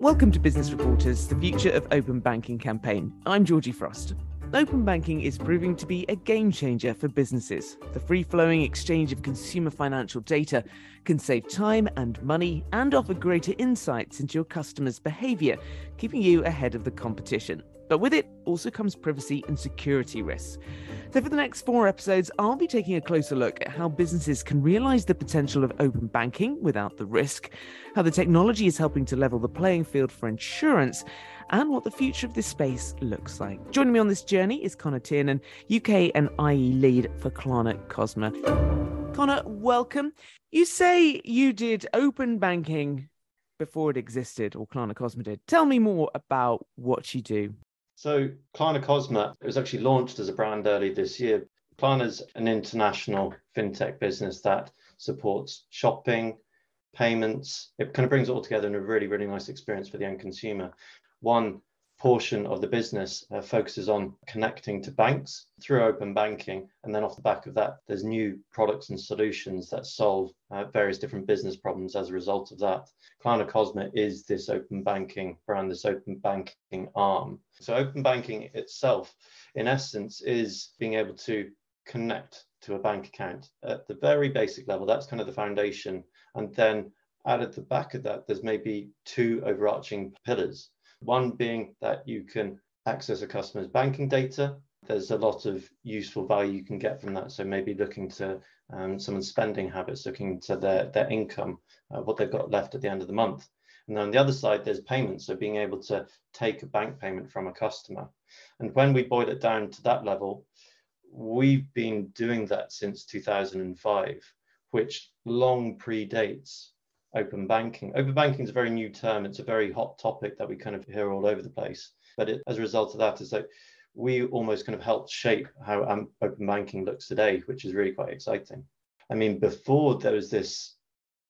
Welcome to Business Reporters, the Future of Open Banking campaign. I'm Georgie Frost. Open banking is proving to be a game changer for businesses. The free flowing exchange of consumer financial data can save time and money and offer greater insights into your customers' behaviour, keeping you ahead of the competition. But with it also comes privacy and security risks. So, for the next four episodes, I'll be taking a closer look at how businesses can realise the potential of open banking without the risk, how the technology is helping to level the playing field for insurance, and what the future of this space looks like. Joining me on this journey is Connor Tiernan, UK and IE lead for Klarna Kosma. Connor, welcome. You say you did open banking before it existed, or Klarna Kosma did. Tell me more about what you do. So Klarna Kosma it was actually launched as a brand early this year. Klarna is an international fintech business that supports shopping, payments. It kind of brings it all together in a really, really nice experience for the end consumer. One portion of the business uh, focuses on connecting to banks through open banking. And then off the back of that, there's new products and solutions that solve uh, various different business problems as a result of that. Klarna Kosma is this open banking brand, this open banking arm. So, open banking itself, in essence, is being able to connect to a bank account at the very basic level. That's kind of the foundation. And then out at the back of that, there's maybe two overarching pillars. One being that you can access a customer's banking data. There's a lot of useful value you can get from that. So maybe looking to um, someone's spending habits, looking to their, their income, uh, what they've got left at the end of the month. And then on the other side, there's payments. So being able to take a bank payment from a customer. And when we boil it down to that level, we've been doing that since 2005, which long predates open banking. Open banking is a very new term. It's a very hot topic that we kind of hear all over the place. But it, as a result of that, is that we almost kind of helped shape how um, open banking looks today, which is really quite exciting. I mean, before there was this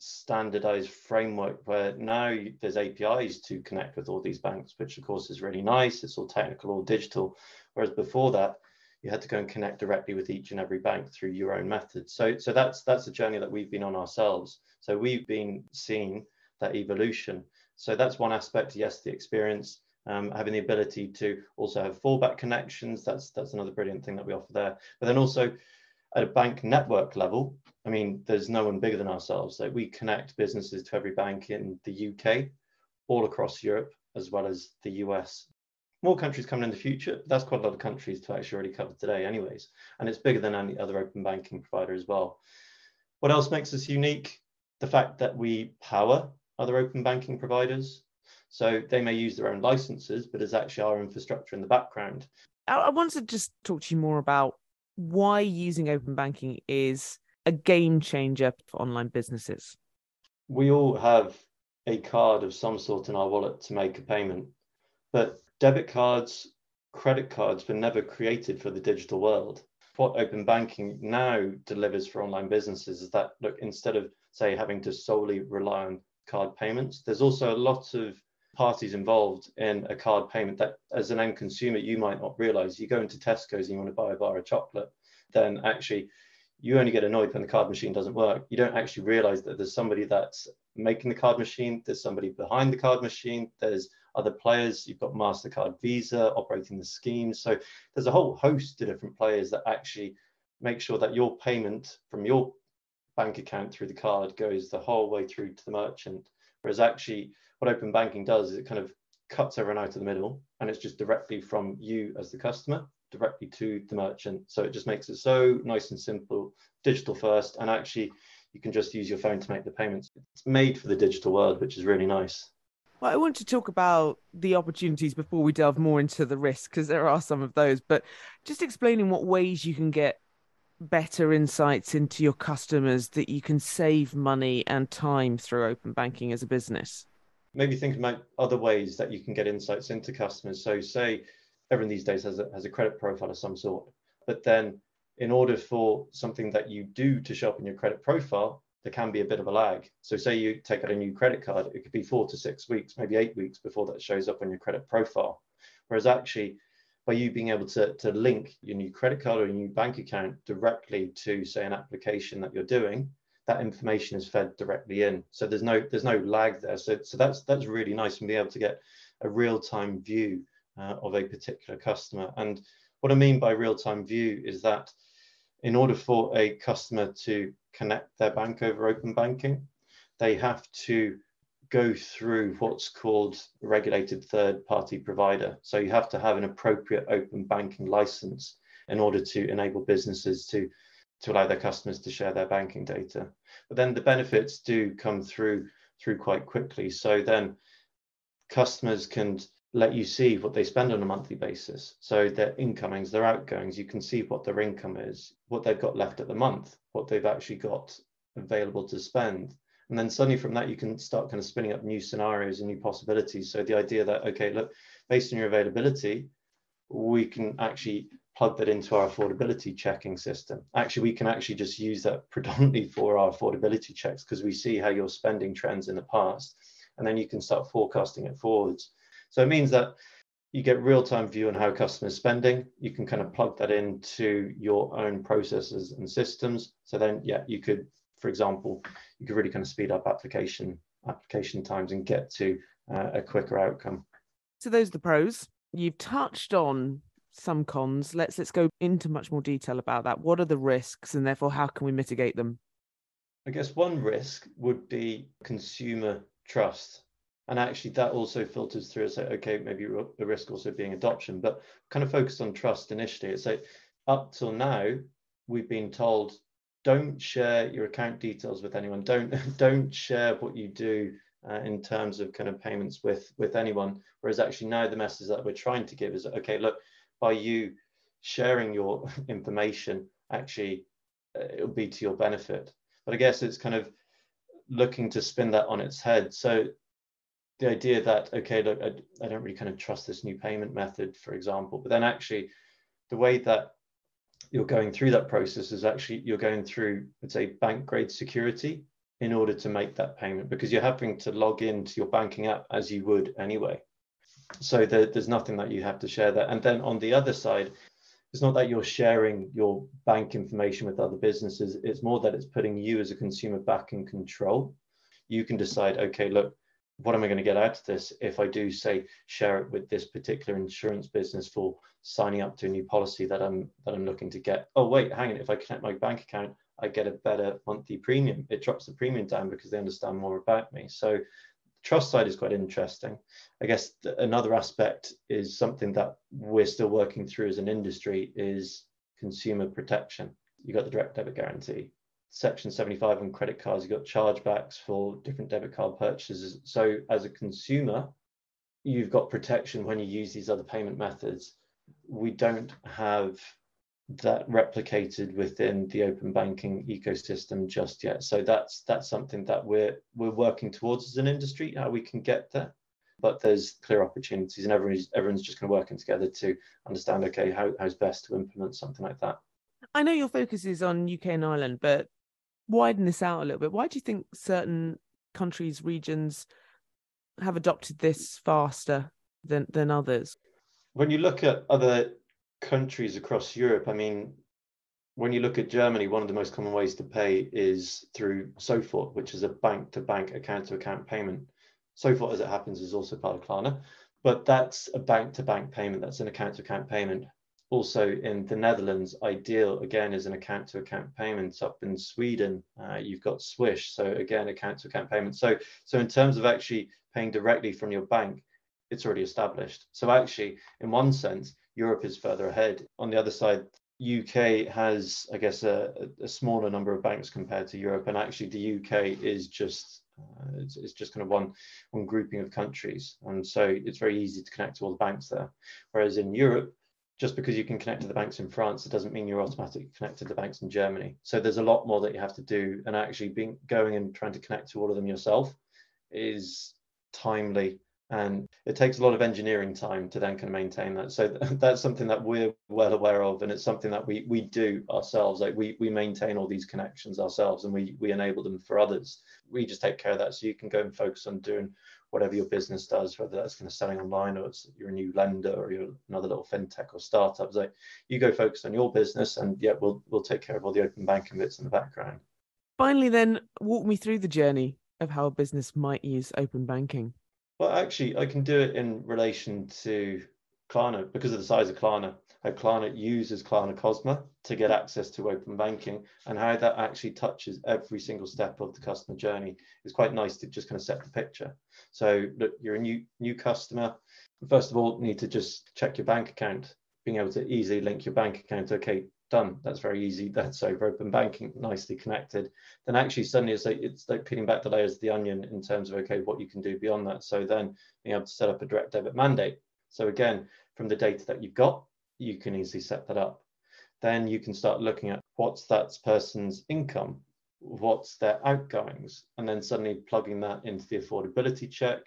standardized framework where now there's APIs to connect with all these banks, which of course is really nice. It's all technical, all digital. Whereas before that, you had to go and connect directly with each and every bank through your own methods. So, so that's that's a journey that we've been on ourselves. So we've been seeing that evolution. So that's one aspect. Yes, the experience, um, having the ability to also have fallback connections. That's that's another brilliant thing that we offer there. But then also at a bank network level, I mean, there's no one bigger than ourselves. Like we connect businesses to every bank in the UK, all across Europe, as well as the US more countries coming in the future. But that's quite a lot of countries to actually already cover today, anyways. And it's bigger than any other open banking provider as well. What else makes us unique? The fact that we power other open banking providers. So they may use their own licenses, but it's actually our infrastructure in the background. I wanted to just talk to you more about why using open banking is a game changer for online businesses. We all have a card of some sort in our wallet to make a payment, but debit cards, credit cards were never created for the digital world. What open banking now delivers for online businesses is that look, instead of say having to solely rely on card payments, there's also a lot of parties involved in a card payment that as an end consumer you might not realize. You go into Tesco's and you want to buy a bar of chocolate, then actually you only get annoyed when the card machine doesn't work. You don't actually realize that there's somebody that's making the card machine, there's somebody behind the card machine, there's other players. You've got MasterCard Visa operating the scheme. So there's a whole host of different players that actually make sure that your payment from your bank account through the card goes the whole way through to the merchant. Whereas actually, what open banking does is it kind of cuts everyone out of the middle and it's just directly from you as the customer directly to the merchant. So it just makes it so nice and simple, digital first, and actually you can just use your phone to make the payments. It's made for the digital world, which is really nice. Well, I want to talk about the opportunities before we delve more into the risks, because there are some of those, but just explaining what ways you can get better insights into your customers that you can save money and time through open banking as a business. Maybe think about other ways that you can get insights into customers. So, say everyone these days has a, has a credit profile of some sort, but then in order for something that you do to show up in your credit profile, there can be a bit of a lag. So say you take out a new credit card, it could be four to six weeks, maybe eight weeks before that shows up on your credit profile. Whereas actually, by you being able to, to link your new credit card or your new bank account directly to say an application that you're doing, that information is fed directly in. So there's no there's no lag there. So so that's that's really nice and be able to get a real time view uh, of a particular customer. And what I mean by real time view is that in order for a customer to connect their bank over open banking, they have to go through what's called regulated third party provider. So you have to have an appropriate open banking license in order to enable businesses to, to allow their customers to share their banking data. But then the benefits do come through through quite quickly. So then customers can let you see what they spend on a monthly basis. So their incomings, their outgoings, you can see what their income is, what they've got left at the month, what they've actually got available to spend. And then suddenly from that, you can start kind of spinning up new scenarios and new possibilities. So the idea that, okay, look, based on your availability, we can actually plug that into our affordability checking system. Actually, we can actually just use that predominantly for our affordability checks because we see how your spending trends in the past. And then you can start forecasting it forwards. So it means that you get real-time view on how customers spending. You can kind of plug that into your own processes and systems. So then, yeah, you could, for example, you could really kind of speed up application application times and get to uh, a quicker outcome. So those are the pros. You've touched on some cons. Let's let's go into much more detail about that. What are the risks, and therefore how can we mitigate them? I guess one risk would be consumer trust and actually that also filters through as say okay maybe the risk also being adoption but kind of focused on trust initially. It's like up till now we've been told don't share your account details with anyone. Don't don't share what you do uh, in terms of kind of payments with with anyone. Whereas actually now the message that we're trying to give is okay look by you sharing your information actually uh, it'll be to your benefit. But i guess it's kind of looking to spin that on its head. So the idea that okay look I, I don't really kind of trust this new payment method for example but then actually the way that you're going through that process is actually you're going through let's say bank grade security in order to make that payment because you're having to log into your banking app as you would anyway. So there, there's nothing that you have to share that and then on the other side it's not that you're sharing your bank information with other businesses. It's more that it's putting you as a consumer back in control. You can decide okay look what am I going to get out of this if I do say share it with this particular insurance business for signing up to a new policy that I'm that I'm looking to get? Oh wait, hang on. If I connect my bank account, I get a better monthly premium. It drops the premium down because they understand more about me. So trust side is quite interesting. I guess another aspect is something that we're still working through as an industry is consumer protection. You got the direct debit guarantee. Section 75 on credit cards, you've got chargebacks for different debit card purchases. So as a consumer, you've got protection when you use these other payment methods. We don't have that replicated within the open banking ecosystem just yet. So that's that's something that we're we're working towards as an industry, how we can get there. But there's clear opportunities and everyone's everyone's just kind of working together to understand, okay, how, how's best to implement something like that. I know your focus is on UK and Ireland, but widen this out a little bit, why do you think certain countries, regions have adopted this faster than, than others? When you look at other countries across Europe, I mean, when you look at Germany, one of the most common ways to pay is through Sofort, which is a bank to bank, account to account payment. Sofort, as it happens, is also part of Klarna, but that's a bank to bank payment, that's an account to account payment also in the Netherlands, Ideal again is an account to account payment. Up in Sweden, uh, you've got Swish, so again account to account payment. So so in terms of actually paying directly from your bank, it's already established. So actually, in one sense, Europe is further ahead. On the other side, UK has, I guess, a, a smaller number of banks compared to Europe, and actually the UK is just uh, it's, it's, just kind of one one grouping of countries, and so it's very easy to connect to all the banks there. Whereas in Europe, just because you can connect to the banks in France, it doesn't mean you're automatically connected to the banks in Germany. So there's a lot more that you have to do, and actually being going and trying to connect to all of them yourself is timely, and it takes a lot of engineering time to then kind of maintain that. So that's something that we're well aware of, and it's something that we we do ourselves. Like we we maintain all these connections ourselves, and we we enable them for others. We just take care of that, so you can go and focus on doing whatever your business does, whether that's kind of selling online or it's you're a new lender or you're another little fintech or startup. So you go focus on your business and yeah, we'll we'll take care of all the open banking bits in the background. Finally, then, walk me through the journey of how a business might use open banking. Well, actually, I can do it in relation to Klarna because of the size of Klarna. How Klarna uses Klarna Kosma to get access to open banking and how that actually touches every single step of the customer journey is quite nice to just kind of set the picture. So, look, you're a new new customer. First of all, need to just check your bank account. Being able to easily link your bank account. Okay, done. That's very easy. That's over open banking, nicely connected. Then actually suddenly it's like it's like peeling back the layers of the onion in terms of okay, what you can do beyond that. So then being able to set up a direct debit mandate. So again, from the data that you've got, you can easily set that up. Then you can start looking at what's that person's income, what's their outgoings, and then suddenly plugging that into the affordability check,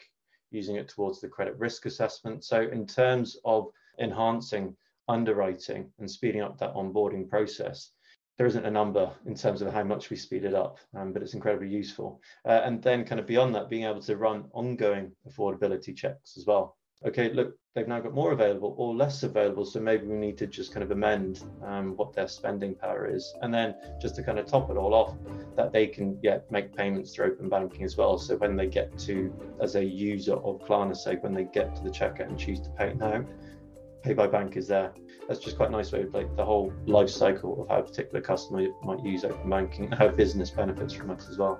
using it towards the credit risk assessment. So in terms of enhancing underwriting and speeding up that onboarding process. There isn't a number in terms of how much we speed it up, um, but it's incredibly useful. Uh, and then, kind of beyond that, being able to run ongoing affordability checks as well. Okay, look, they've now got more available or less available, so maybe we need to just kind of amend um, what their spending power is, and then just to kind of top it all off, that they can yeah make payments through open banking as well. So when they get to as a user of Klarna, say when they get to the checkout and choose to pay now, pay by bank is there. That's just quite a nice way of like the whole life cycle of how a particular customer might use open banking and how business benefits from it as well.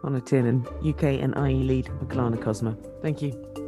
Connor Tiernan, UK and IE lead for Klarna Kosma. Thank you.